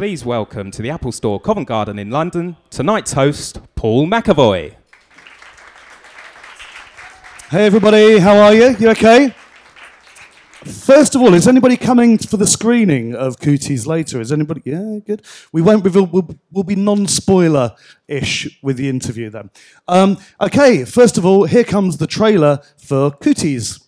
please welcome to the Apple Store, Covent Garden in London, tonight's host, Paul McAvoy. Hey everybody, how are you? You okay? First of all, is anybody coming for the screening of Cooties later? Is anybody? Yeah, good. We won't reveal. We'll, we'll be non-spoiler-ish with the interview then. Um, okay. First of all, here comes the trailer for Cooties.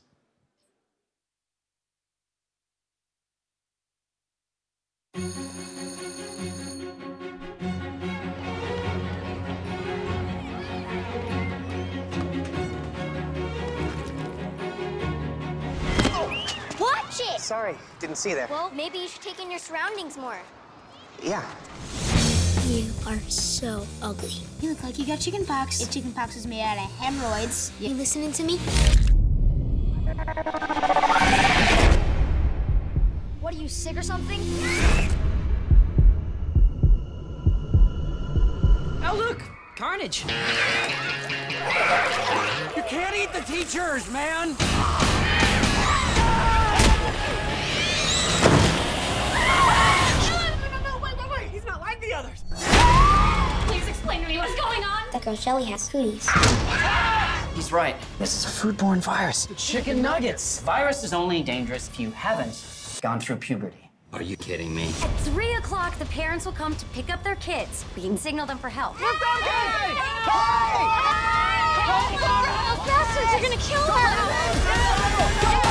Sorry, didn't see that. Well, maybe you should take in your surroundings more. Yeah. You are so ugly. You look like you got chicken pox. If chicken pox was made out of hemorrhoids. You listening to me? What are you, sick or something? Oh, look! Carnage! You can't eat the teachers, man! Explain to me what's going on. That girl Shelly has cooties. He's right. This is a foodborne virus. Chicken nuggets. Virus is only dangerous if you haven't gone through puberty. Are you kidding me? At 3 o'clock, the parents will come to pick up their kids. We can signal them for help. Those bastards are gonna kill her! They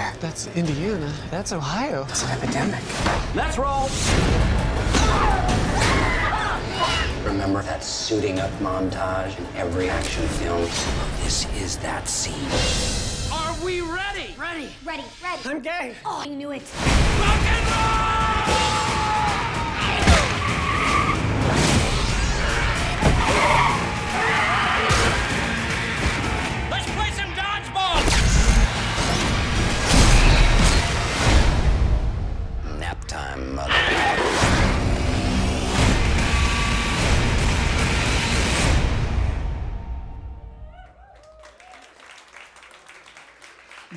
everywhere. That's Indiana. That's Ohio. It's an epidemic. Let's roll! Remember that suiting up montage in every action film? This is that scene. Are we ready? Ready! Ready, ready. I'm gay! Oh, I knew it. Rock and roll!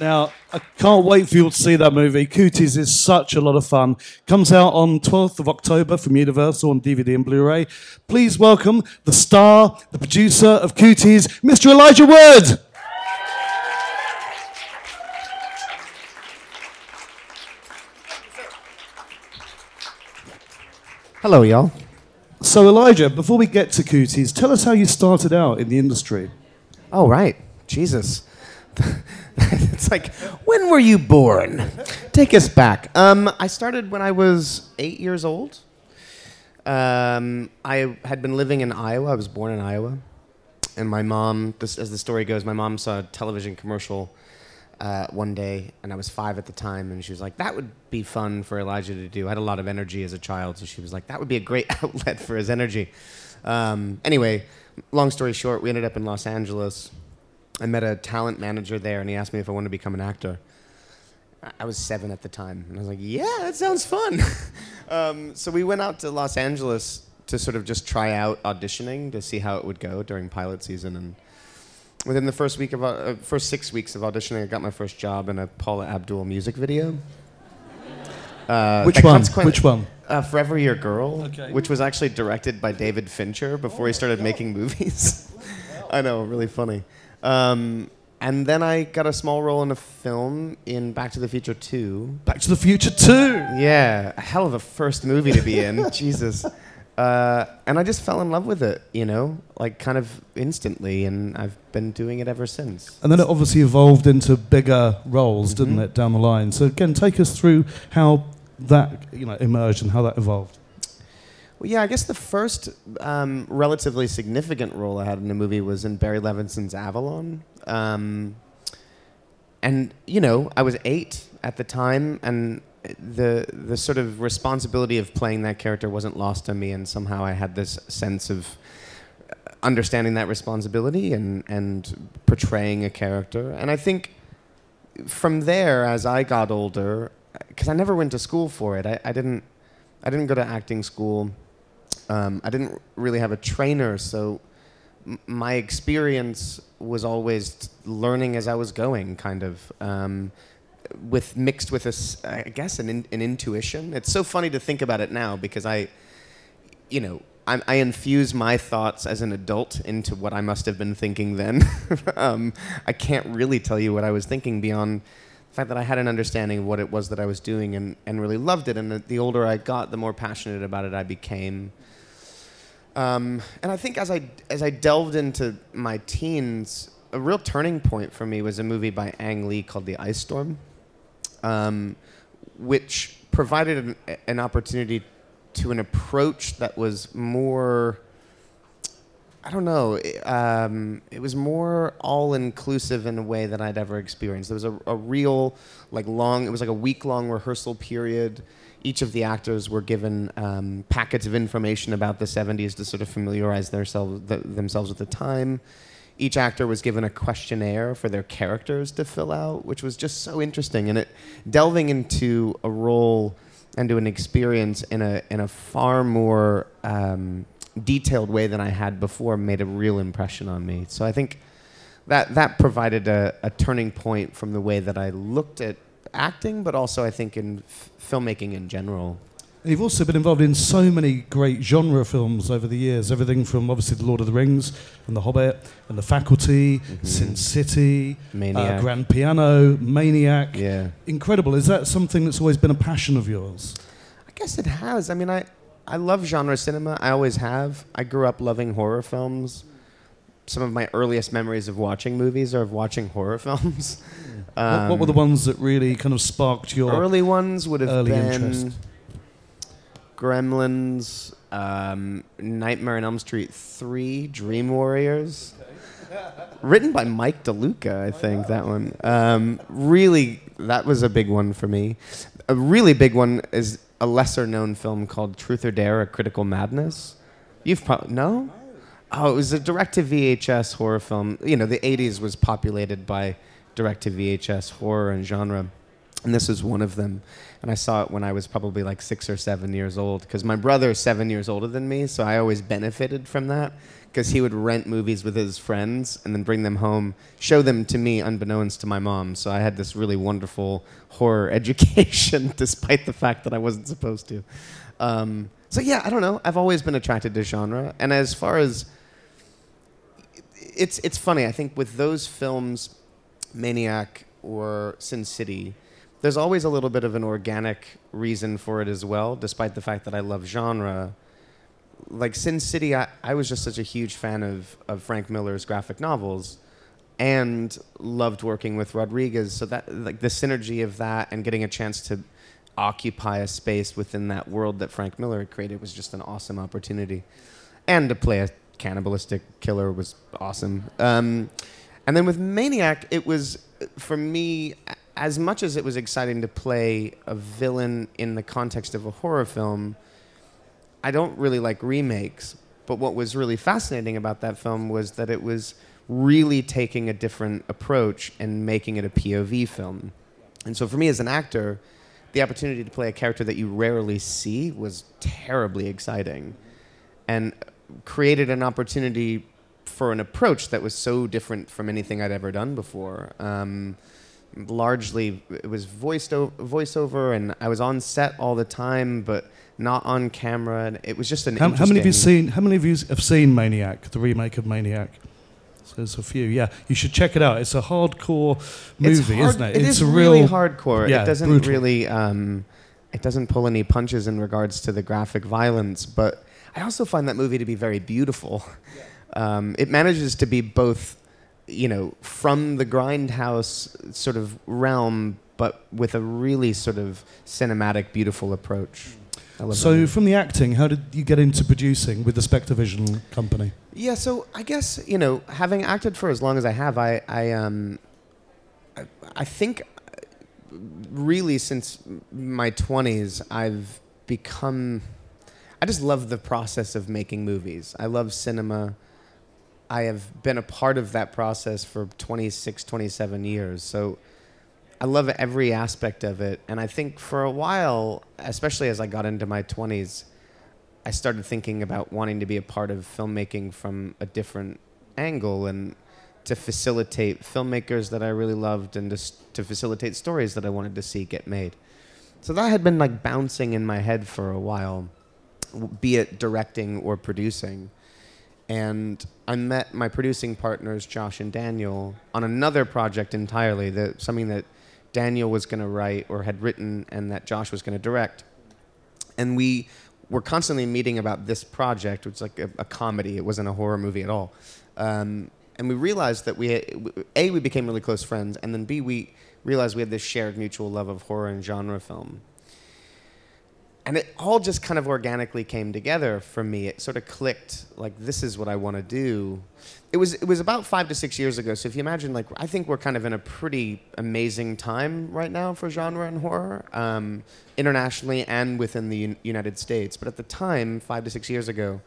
Now, I can't wait for you all to see that movie. Cooties is such a lot of fun. Comes out on 12th of October from Universal on DVD and Blu-ray. Please welcome the star, the producer of Cooties, Mr. Elijah Wood. Hello, y'all. So, Elijah, before we get to Cooties, tell us how you started out in the industry. Oh, right. Jesus. it's like, when were you born? Take us back. Um, I started when I was eight years old. Um, I had been living in Iowa. I was born in Iowa. And my mom, this, as the story goes, my mom saw a television commercial uh, one day, and I was five at the time, and she was like, "That would be fun for Elijah to do." I had a lot of energy as a child, so she was like, "That would be a great outlet for his energy." Um, anyway, long story short, we ended up in Los Angeles. I met a talent manager there, and he asked me if I wanted to become an actor. I- I was seven at the time, and I was like, "Yeah, that sounds fun." um, so we went out to Los Angeles to sort of just try out auditioning to see how it would go during pilot season, and within the first week of uh, first six weeks of auditioning, I got my first job in a Paula Abdul music video. Uh, Which one? Which one? Uh, Forever Your Girl, Okay. which was actually directed by David Fincher before he started making movies. I know, really funny. Um, and then I got a small role in a film in Back to the Future 2. Back to the Future 2. Yeah, a hell of a first movie to be in. Jesus. Uh, and I just fell in love with it, you know, like kind of instantly, and I've been doing it ever since. And then it obviously evolved into bigger roles, didn't it, down the line? So again, take us through how that you know emerged and how that evolved. Well, yeah, I guess the first um, relatively significant role I had in a movie was in Barry Levinson's Avalon. Um, and, you know, I was eight at the time, and the, the sort of responsibility of playing that character wasn't lost on me, and somehow I had this sense of understanding that responsibility and, and portraying a character. And I think from there, as I got older, because I never went to school for it, I, I didn't I didn't go to acting school. Um, I didn't really have a trainer, so my experience was always learning as I was going, kind of. Um, with mixed with a, I guess, an, in, an intuition. It's so funny to think about it now because I, you know, I, I infuse my thoughts as an adult into what I must have been thinking then. um, I can't really tell you what I was thinking beyond the fact that I had an understanding of what it was that I was doing and, and really loved it. And the, the older I got, the more passionate about it I became. Um, and I think as I as I delved into my teens, a real turning point for me was a movie by Ang Lee called The Ice Storm, um, which provided an, an opportunity to an approach that was more. I don't know. i- Um, it was more all inclusive in a way that I'd ever experienced. There was a, a real, like, long, it was like a week long rehearsal period. Each of the actors were given um, packets of information about the 70s to sort of familiarize themselves, th- themselves with the time. Each actor was given a questionnaire for their characters to fill out, which was just so interesting. And it delving into a role and to an experience in a, in a far more um, detailed way than I had before made a real impression on me. So I think that that provided a, a turning point from the way that I looked at acting, but also I think in f- filmmaking in general. You've also been involved in so many great genre films over the years. Everything from obviously The Lord of the Rings and The Hobbit and The Faculty, Sin City, uh, Grand Piano, Maniac. Yeah. Incredible. Is that something that's always been a passion of yours? I guess it has. I mean, I, I love genre cinema. I always have. I grew up loving horror films. Some of my earliest memories of watching movies are of watching horror films. what, what were the Um, ones that really kind of sparked your early ones would have early been interest? Gremlins, um, Nightmare on Elm Street 3, Dream Warriors. Written by Mike DeLuca, I think that one. Um, really, that was a big one for me. A really big one is a lesser known film called Truth or Dare: A Critical Madness. You've probably no. Oh, it was a direct to VHS horror film. You know, the 80s was populated by direct to VHS horror and genre. And this was one of them. And I saw it when I was probably like six or seven years old. Because my brother is seven years older than me, so I always benefited from that. Because he would rent movies with his friends and then bring them home, show them to me unbeknownst to my mom. So I had this really wonderful horror education, despite the fact that I wasn't supposed to. Um, so yeah, I don't know. I've always been attracted to genre. And as far as it's it's funny. I think with those films, Maniac or Sin City, there's always a little bit of an organic reason for it as well, despite the fact that I love genre. Like Sin City, I, I was just such a huge fan of, of Frank Miller's graphic novels and loved working with Rodriguez. So that like the synergy of that and getting a chance to occupy a space within that world that Frank Miller had created was just an awesome opportunity. And to play a cannibalistic killer was awesome. Um, and then with Maniac, it was for me as much as it was exciting to play a villain in the context of a horror film. I don't really like remakes, but what was really fascinating about that film was that it was really taking a different approach and making it a POV film. And so for me as an actor, the opportunity to play a character that you rarely see was terribly exciting and created an opportunity for an approach that was so different from anything I'd ever done before. Um, largely, it was voiced o- voiceover, and I was on set all the time, but not on camera. And it was just an How, how many of you seen? How many of you have seen Maniac, the remake of Maniac? So there's a few. Yeah, you should check it out. It's a hardcore movie, it's hard, isn't it? It it's is a really hardcore. Yeah, it doesn't brutal. really. Um, it doesn't pull any punches in regards to the graphic violence, but I also find that movie to be very beautiful. Um, it manages to be both, you know, from the grindhouse sort of realm, but with a really sort of cinematic, beautiful approach. That So, from the acting, how did you get into producing with the SpectreVision company? Yeah, so I guess you know, having acted for as long as I have, I I um, I, I think uh, really since my twenties, I've become. I just love the process of making movies. I love cinema. I have been a part of that process for 26, 27 years. So I love every aspect of it. And I think for a while, especially as I got into my 20s, I started thinking about wanting to be a part of filmmaking from a different angle and to facilitate filmmakers that I really loved and just to facilitate stories that I wanted to see get made. So that had been like bouncing in my head for a while, be it directing or producing. And I met my producing partners, Josh and Daniel, on another project entirely, that something that Daniel was going to write or had written and that Josh was going to direct. And we were constantly meeting about this project, which was like a, a comedy. It wasn't a horror movie at all. Um, and we realized that we, had, A, we became really close friends, and then B, we realized we had this shared mutual love of horror and genre film and it all just kind of organically came together for me. It sort of clicked like this is what I want to do. It was it was about five to six years ago. So if you imagine, like I think we're kind of in a pretty amazing time right now for genre and horror, um, internationally and within the Un- United States. But at the time, five to six years ago,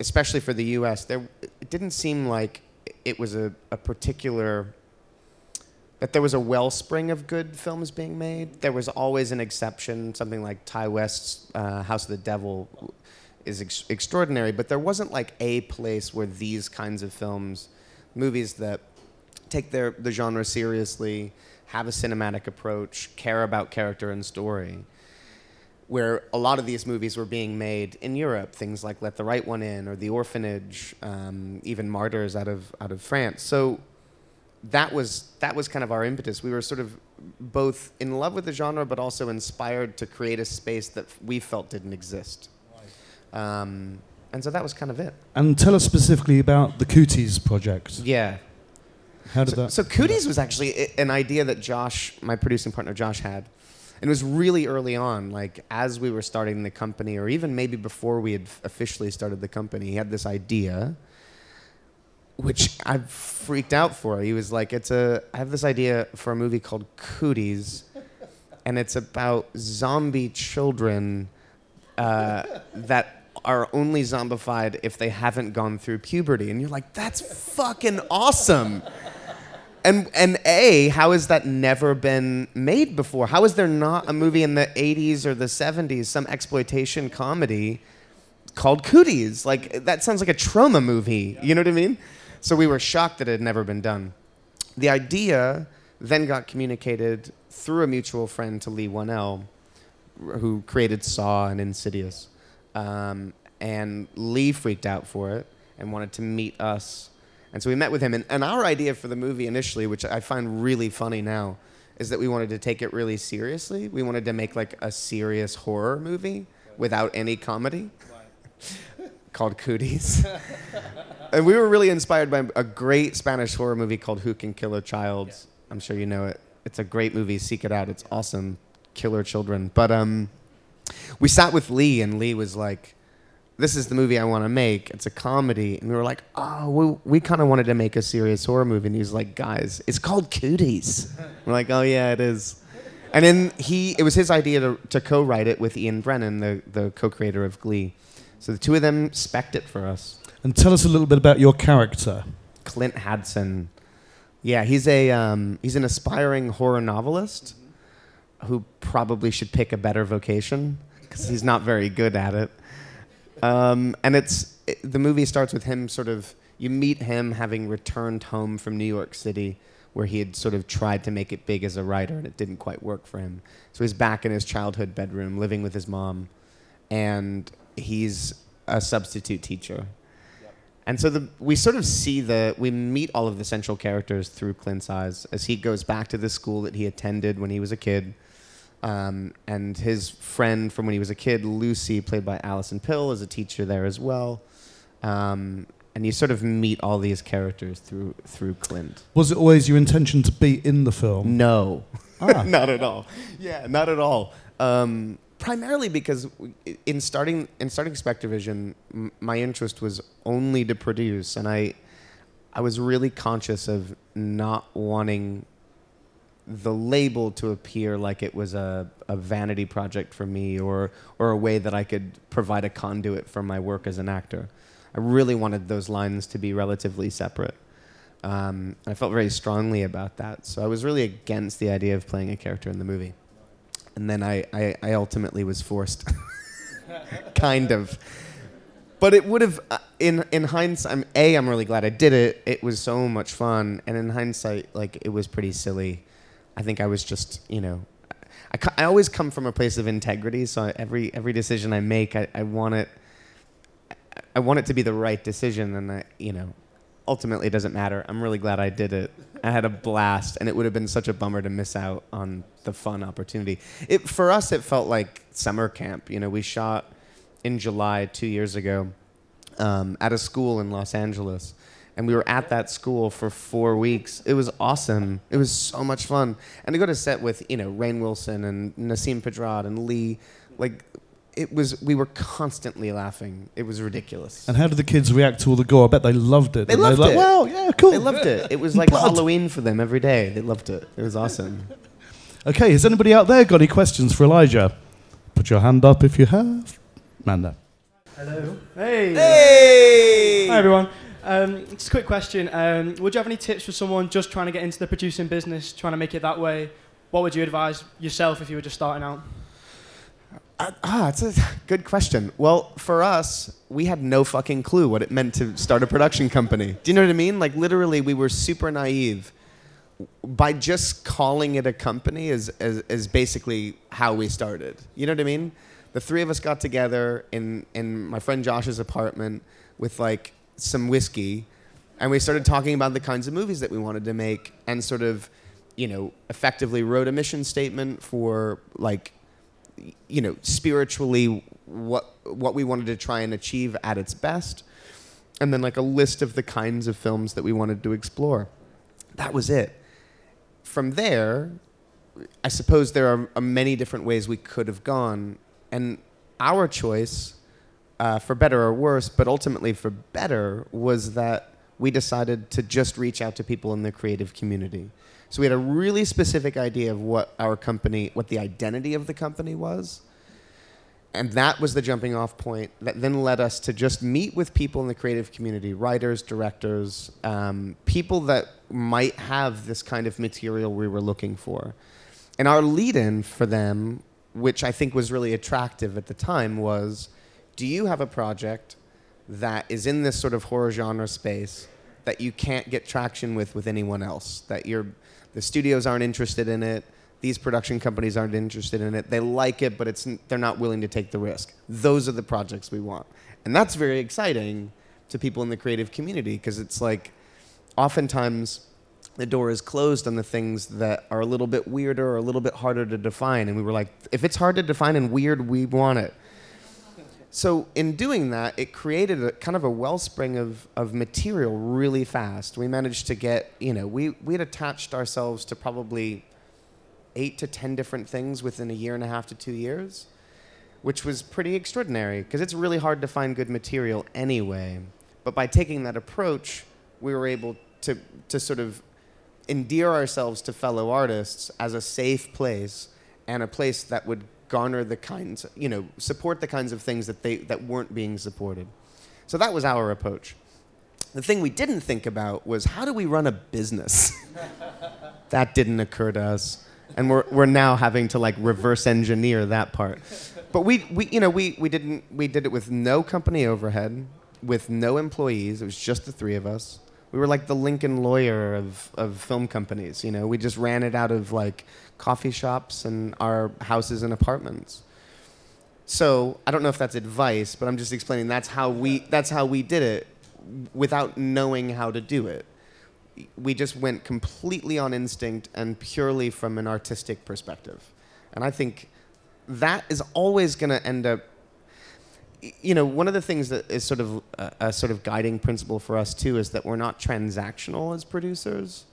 especially for the U.S., there it didn't seem like it was a, a particular that there was a wellspring of good films being made. There was always an exception. Something like Ti West's uh, House of the Devil is ex- extraordinary, but there wasn't like a place where these kinds of films, movies that take their the genre seriously, have a cinematic approach, care about character and story. Where a lot of these movies were being made in Europe, things like Let the Right One In or The Orphanage, um, even Martyrs out of out of France. So that was that was kind of our impetus. We were sort of both in love with the genre, but also inspired to create a space that we felt didn't exist. Um, and so that was kind of it. And tell us specifically about the Cooties project. Yeah. How did so, that? So Cooties was actually an idea that Josh, my producing partner Josh, had. And it was really early on, like as we were starting the company, or even maybe before we had officially started the company, he had this idea, which I freaked out for. He was like, "It's a, I have this idea for a movie called Cooties, and it's about zombie children uh, that are only zombified if they haven't gone through puberty." And you're like, "That's fucking awesome." And and A, how has that never been made before? How is there not a movie in the 80s or the 70s, some exploitation comedy called Cooties? Like that sounds like a Troma movie. You know what I mean? So we were shocked that it had never been done. The idea then got communicated through a mutual friend to Leigh Whannell, who created Saw and Insidious. Um, and Leigh freaked out for it and wanted to meet us. And so we met with him. And, and our idea for the movie initially, which I find really funny now, is that we wanted to take it really seriously. We wanted to make like a serious horror movie without any comedy called Cooties. and we were really inspired by a great Spanish horror movie called Who Can Kill a Child. I'm sure you know it. It's a great movie. Seek it out. It's awesome. Killer children. But um, we sat with Leigh, and Leigh was like, "This is the movie I want to make. It's a comedy." And we were like, "Oh, we, we kind of wanted to make a serious horror movie." And he was like, "Guys, it's called Cooties." we're like, "Oh yeah, it is." And then he, it was his idea to, to co-write it with Ian Brennan, the, the co-creator of Glee. So the two of them spec'd it for us. And tell us a little bit about your character. Clint Hadson. Yeah, he's a um, he's an aspiring horror novelist who probably should pick a better vocation because he's not very good at it. Um, and it's it, the movie starts with him sort of you meet him having returned home from New York City where he had sort of tried to make it big as a writer and it didn't quite work for him. So he's back in his childhood bedroom living with his mom and he's a substitute teacher. And so the, we sort of see the, we meet all of the central characters through Clint's eyes as he goes back to the school that he attended when he was a kid. Um, and his friend from when he was a kid, Lucy, played by Alison Pill, is a teacher there as well. Um, and you sort of meet all these characters through through Clint. Was it always your intention to be in the film? No, Ah. not at all. Yeah, not at all. Um, primarily because in starting in starting SpectreVision, m- my interest was only to produce, and I I was really conscious of not wanting the label to appear like it was a, a vanity project for me or or a way that I could provide a conduit for my work as an actor. I really wanted those lines to be relatively separate. Um, I felt very strongly about that. So I was really against the idea of playing a character in the movie. And then I, I, I ultimately was forced. kind of. but it would have uh, in in hindsight. I'm, a, I'm really glad I did it. It was so much fun, and in hindsight, like it was pretty silly. I think I was just, you know, I, I always come from a place of integrity. So I, every every decision I make, I, I want it. I want it to be the right decision, and I, you know, ultimately it doesn't matter. I'm really glad I did it. I had a blast, and it would have been such a bummer to miss out on the fun opportunity. It for us, it felt like summer camp. You know, we shot in July two years ago um, at a school in Los Angeles, and we were at that school for four weeks. It was awesome. It was so much fun, and to go to set with you know Rainn Wilson and Nasim Pedrad and Leigh, like. It was. We were constantly laughing. It was ridiculous. And how did the kids react to all the gore? I bet they loved it. They And loved were like, it. Wow, yeah, cool. They loved it. It was like Blood. Halloween for them every day. They loved it. It was awesome. Okay, has anybody out there got any questions for Elijah? Put your hand up if you have. Manda. Hello. Hey. Hey. Hi everyone. Um, just a quick question. Um, would you have any tips for someone just trying to get into the producing business, trying to make it that way? What would you advise yourself if you were just starting out? Uh, ah, it's a good question. Well, for us, we had no fucking clue what it meant to start a production company. Do you know what I mean? Like literally, we were super naive. By just calling it a company is, is, is basically how we started. You know what I mean? The three of us got together in, in my friend Josh's apartment with like some whiskey, and we started talking about the kinds of movies that we wanted to make, and sort of, you know, effectively wrote a mission statement for like you know, spiritually what what we wanted to try and achieve at its best, and then like a list of the kinds of films that we wanted to explore. That was it. From there, I suppose there are, many different ways we could have gone, and our choice, uh, for better or worse, but ultimately for better, was that we decided to just reach out to people in the creative community. So we had a really specific idea of what our company, what the identity of the company was. And that was the jumping off point that then led us to just meet with people in the creative community writers, directors, um, people that might have this kind of material we were looking for. And our lead in for them, which I think was really attractive at the time, was do you have a project that is in this sort of horror genre space that you can't get traction with with anyone else? That you're, the studios aren't interested in it, these production companies aren't interested in it. They like it, but it's, they're not willing to take the risk. Those are the projects we want. And that's very exciting to people in the creative community because it's like oftentimes the door is closed on the things that are a little bit weirder or a little bit harder to define. And we were like, if it's hard to define and weird, we want it. So in doing that, it created a kind of a wellspring of, of material really fast. We managed to get, you know, we, we had attached ourselves to probably eight to ten different things within a year and a half to two years, which was pretty extraordinary because it's really hard to find good material anyway. But by taking that approach, we were able to, to sort of endear ourselves to fellow artists as a safe place and a place that would garner the kinds, you know, support the kinds of things that they that weren't being supported. So that was our approach. The thing we didn't think about was how do we run a business? that didn't occur to us. And we're, we're now having to like reverse engineer that part. But we, we you know, we, we didn't we did it with no company overhead, with no employees. It was just the three of us. We were like the Lincoln lawyer of, of film companies, you know. We just ran it out of like coffee shops and our houses and apartments. So I don't know if that's advice, but I'm just explaining that's how we that's how we did it without knowing how to do it. We just went completely on instinct and purely from an artistic perspective. And I think that is always going to end up you know, one of the things that is sort of a, a sort of guiding principle for us too is that we're not transactional as producers.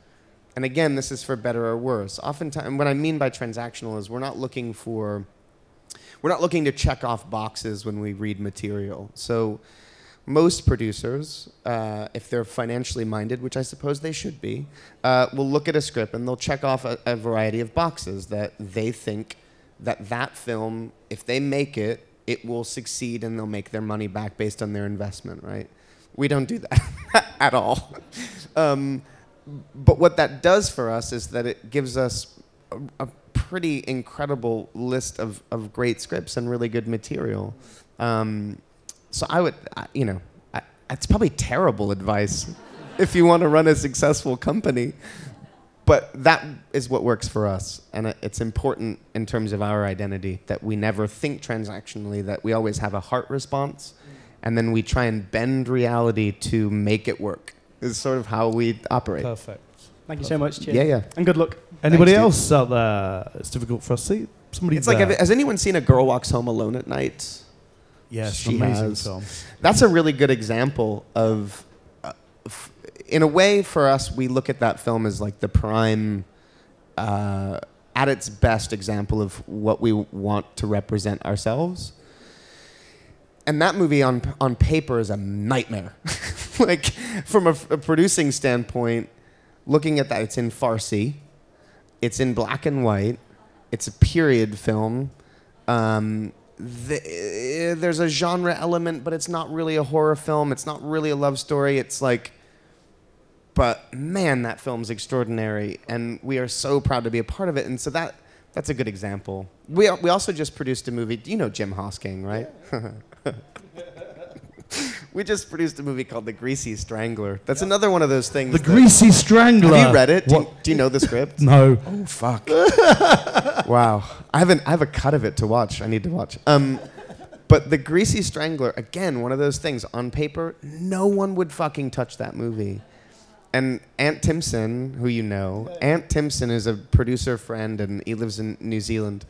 And again, this is for better or worse. Oftentimes, what I mean by transactional is we're not looking for, we're not looking to check off boxes when we read material. So, most producers, uh, if they're financially minded, which I suppose they should be, uh, will look at a script and they'll check off a, a variety of boxes that they think that that film, if they make it, it will succeed and they'll make their money back based on their investment, right? We don't do that at all. Um, but what that does for us is that it gives us a, a pretty incredible list of, of great scripts and really good material. Um, so I would, I, you know, I, it's probably terrible advice if you want to run a successful company. But that is what works for us. And it's important in terms of our identity that we never think transactionally, that we always have a heart response. And then we try and bend reality to make it work, is sort of how we operate. Perfect. Thank you so much. Cheers. Yeah, yeah. And good luck. Anybody Thanks, dude. else out there? It's difficult for us to see. Somebody It's like, there. have, has anyone seen A Girl Walks Home Alone at Night? Yes, she amazing has. film. That's a really good example of, uh, f- in a way, for us, we look at that film as like the prime, uh, at its best example of what we want to represent ourselves. And that movie on on paper is a nightmare. like from a, a producing standpoint, looking at that, it's in Farsi, it's in black and white, it's a period film. Um, the, eh, there's a genre element, but it's not really a horror film. It's not really a love story. It's like, but man, that film's extraordinary, and we are so proud to be a part of it. And so that that's a good example. We we also just produced a movie. You know Jim Hosking, right? we just produced a movie called The Greasy Strangler. That's another one of those things. The that- Greasy Strangler. Have you read it? Do you, do you know the script? No. Oh fuck. wow. I haven't. I have a cut of it to watch. I need to watch. Um, but the Greasy Strangler again, one of those things. On paper, no one would fucking touch that movie. And Ant Timpson, who you know, Ant Timpson is a producer friend, and he lives in New Zealand.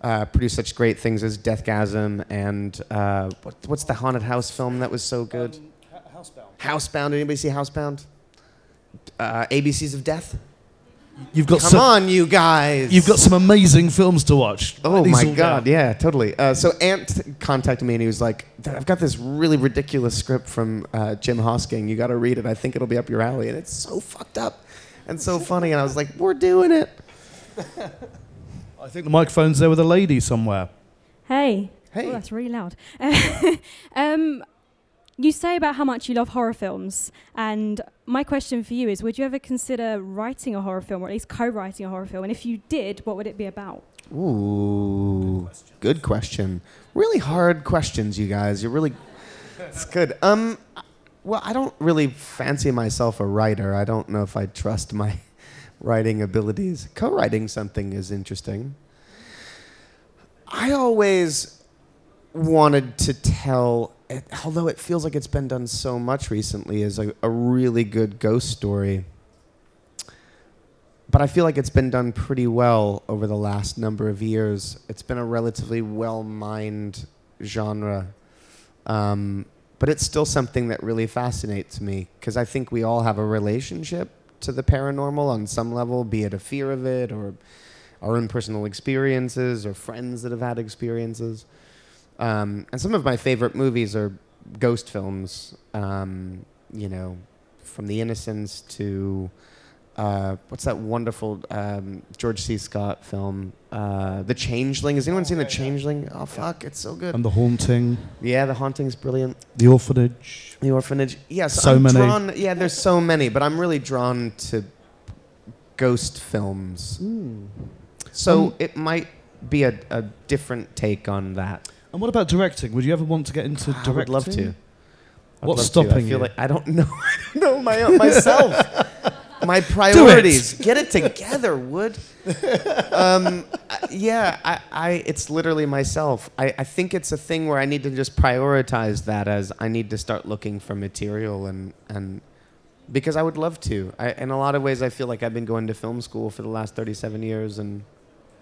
Uh, produced such great things as Deathgasm and uh, what, what's the haunted house film that was so good? Housebound. Housebound. Anybody see Housebound? Uh, ABCs of Death. You've got Come some, on, you guys. You've got some amazing films to watch. Oh Write my god, down. yeah, totally. Uh, so Ant contacted me and he was like, "I've got this really ridiculous script from uh, Jim Hosking. You got to read it. I think it'll be up your alley." And it's so fucked up and so funny. And I was like, "We're doing it." I think the microphone's there with a lady somewhere. Hey. Hey. Oh, that's really loud. um, you say about how much you love horror films, and my question for you is: Would you ever consider writing a horror film, or at least co-writing a horror film? And if you did, what would it be about? Ooh, good question. Really hard questions, you guys. You're really. It's good. Um, well, I don't really fancy myself a writer. I don't know if I trust my writing abilities. Co-writing something is interesting. I always wanted to tell, it, although it feels like it's been done so much recently, is a, a really good ghost story. But I feel like it's been done pretty well over the last number of years. It's been a relatively well mined genre. Um, but it's still something that really fascinates me because I think we all have a relationship to the paranormal on some level, be it a fear of it or our own personal experiences or friends that have had experiences. Um, and some of my favorite movies are ghost films, um, you know, from The Innocents to uh, what's that wonderful um, George C. Scott film, uh, The Changeling? Has anyone seen The Changeling? Oh, fuck, it's so good. And The Haunting, Yeah, The Haunting's brilliant. The Orphanage. The Orphanage. Yes, So I'm many. Drawn, yeah, there's so many, but I'm really drawn to ghost films. So Um, it might be a, a different take on that. And what about directing? Would you ever want to get into directing? I would love to. I'd What's love to. stopping I feel you? like I don't know. I don't know my myself. my priorities. Get it together, Wood. um, yeah, I, I, it's literally myself. I, I think it's a thing where I need to just prioritize that as I need to start looking for material and and because I would love to. I, in a lot of ways, I feel like I've been going to film school for the last 37 years and.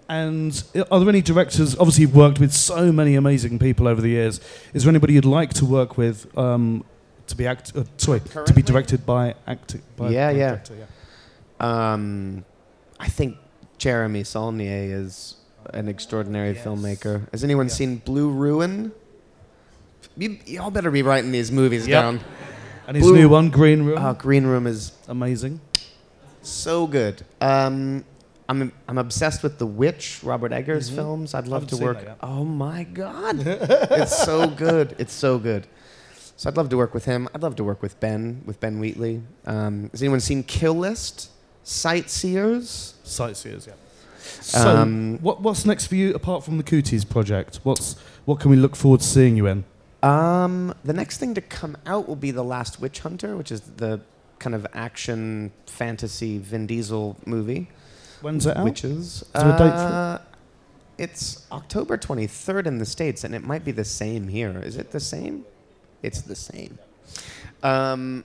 And are there any directors? Obviously, you've worked with so many amazing people over the years. Is there anybody you'd like to work with um, to be act? Uh, sorry, to be directed by acting? Yeah, yeah. director, yeah. Um, I think Jeremy Saulnier is an extraordinary filmmaker. Has anyone seen Blue Ruin? You, y'all better be writing these movies Yep. down. And his Blue- new one, Green Room, Oh, Green Room is amazing. so good. Um, I'm I'm obsessed with The Witch, Robert Eggers Mhm. films. I'd love to work. that. Oh my god, it's so good. It's so good. So I'd love to work with him. I'd love to work with Ben, with Ben Wheatley. Um, has anyone seen Kill List? Sightseers. Sightseers, yeah. So, Um, what, what's next for you apart from the Cooties project? What's what can we look forward to seeing you in? Um, the next thing to come out will be The Last Witch Hunter, which is the kind of action fantasy Vin Diesel movie. When's it out? Witches. Is there a date for it? Uh, It's October 23rd in the States, and it might be the same here. Is it the same? It's the same. Um,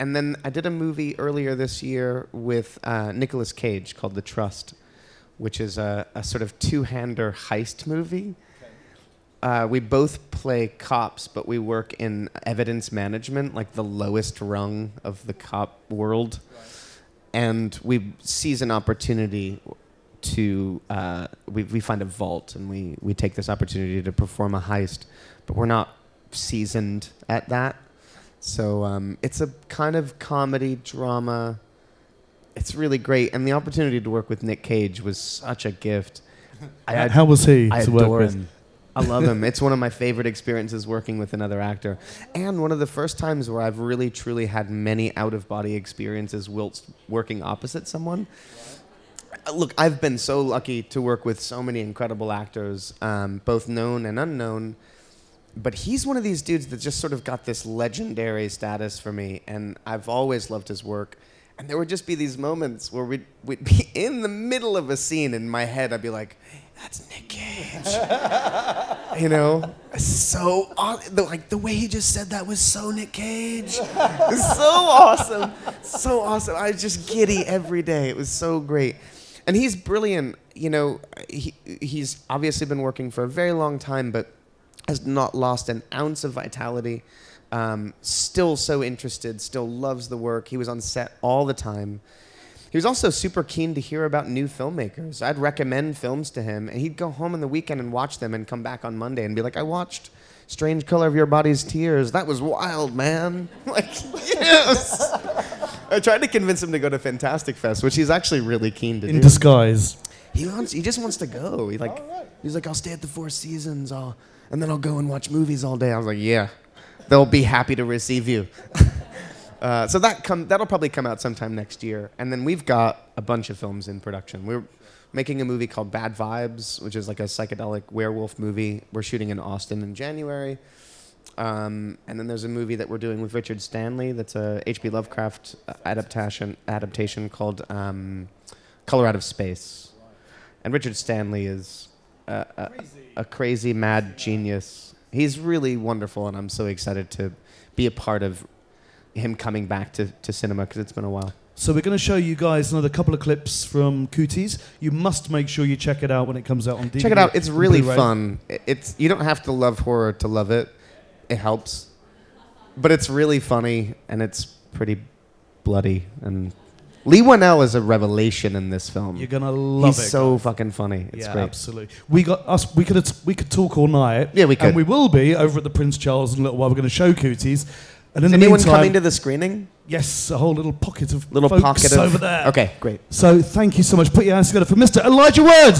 and then I did a movie earlier this year with uh, Nicolas Cage called The Trust, which is a, a sort of two-hander heist movie. Uh, we both play cops, but we work in evidence management, like the lowest rung of the cop world. And we seize an opportunity to, uh, we, we find a vault and we, we take this opportunity to perform a heist, but we're not seasoned at that. So um, it's a kind of comedy drama. It's really great. And the opportunity to work with Nick Cage was such a gift. Uh, how was he I to work adore with? him. I love him. It's one of my favorite experiences working with another actor. And one of the first times where I've really, truly had many out of body experiences whilst working opposite someone. Uh, Look, I've been so lucky to work with so many incredible actors, um, both known and unknown. But he's one of these dudes that just sort of got this legendary status for me, and I've always loved his work. And there would just be these moments where we'd, we'd be in the middle of a scene, in my head, I'd be like, that's Nick Cage. you know, so like the way he just said that was so Nick Cage. So awesome, so awesome. I was just giddy every day. It was so great, and he's brilliant. You know, he he's obviously been working for a very long time, but has not lost an ounce of vitality. Um, still so interested. Still loves the work. He was on set all the time. He was also super keen to hear about new filmmakers. I'd recommend films to him, and he'd go home on the weekend and watch them and come back on Monday and be like, I watched Strange Color of Your Body's Tears. That was wild, man. Like, yes. I tried to convince him to go to Fantastic Fest, which he's actually really keen to do. In disguise. He wants. He just wants to go. He like. He's like, I'll stay at the Four Seasons, I'll, and then I'll go and watch movies all day. I was like, Yeah, they'll be happy to receive you. uh, so that come. That'll probably come out sometime next year. And then we've got a bunch of films in production. We're making a movie called Bad Vibes, which is like a psychedelic werewolf movie. We're shooting in Austin in January. Um, and then there's a movie that we're doing with Richard Stanley that's a H.P. Lovecraft adaptation adaptation called um, Color Out of Space. And Richard Stanley is a, a, a crazy, mad genius. He's really wonderful, and I'm so excited to be a part of him coming back to, to cinema because it's been a while. So we're going to show you guys another couple of clips from Cooties. You must make sure you check it out when it comes out on DVD. Check it out. It's really Blu-ray. fun. It's you don't have to love horror to love it. It helps, but it's really funny and it's pretty bloody. And Leigh Whannell is a revelation in this film. You're gonna love He's it, He's so fucking funny. It's yeah, great. absolutely. We got us. We could we could talk all night. Yeah, we could. and we will be over at the Prince Charles in a little while. We're going to show Cooties. And in Is the anyone meantime, coming to the screening? Yes, a whole little pocket of Little folks pocket of- over there. Okay, great. So thank you so much. Put your hands together for Mr. Elijah Wood.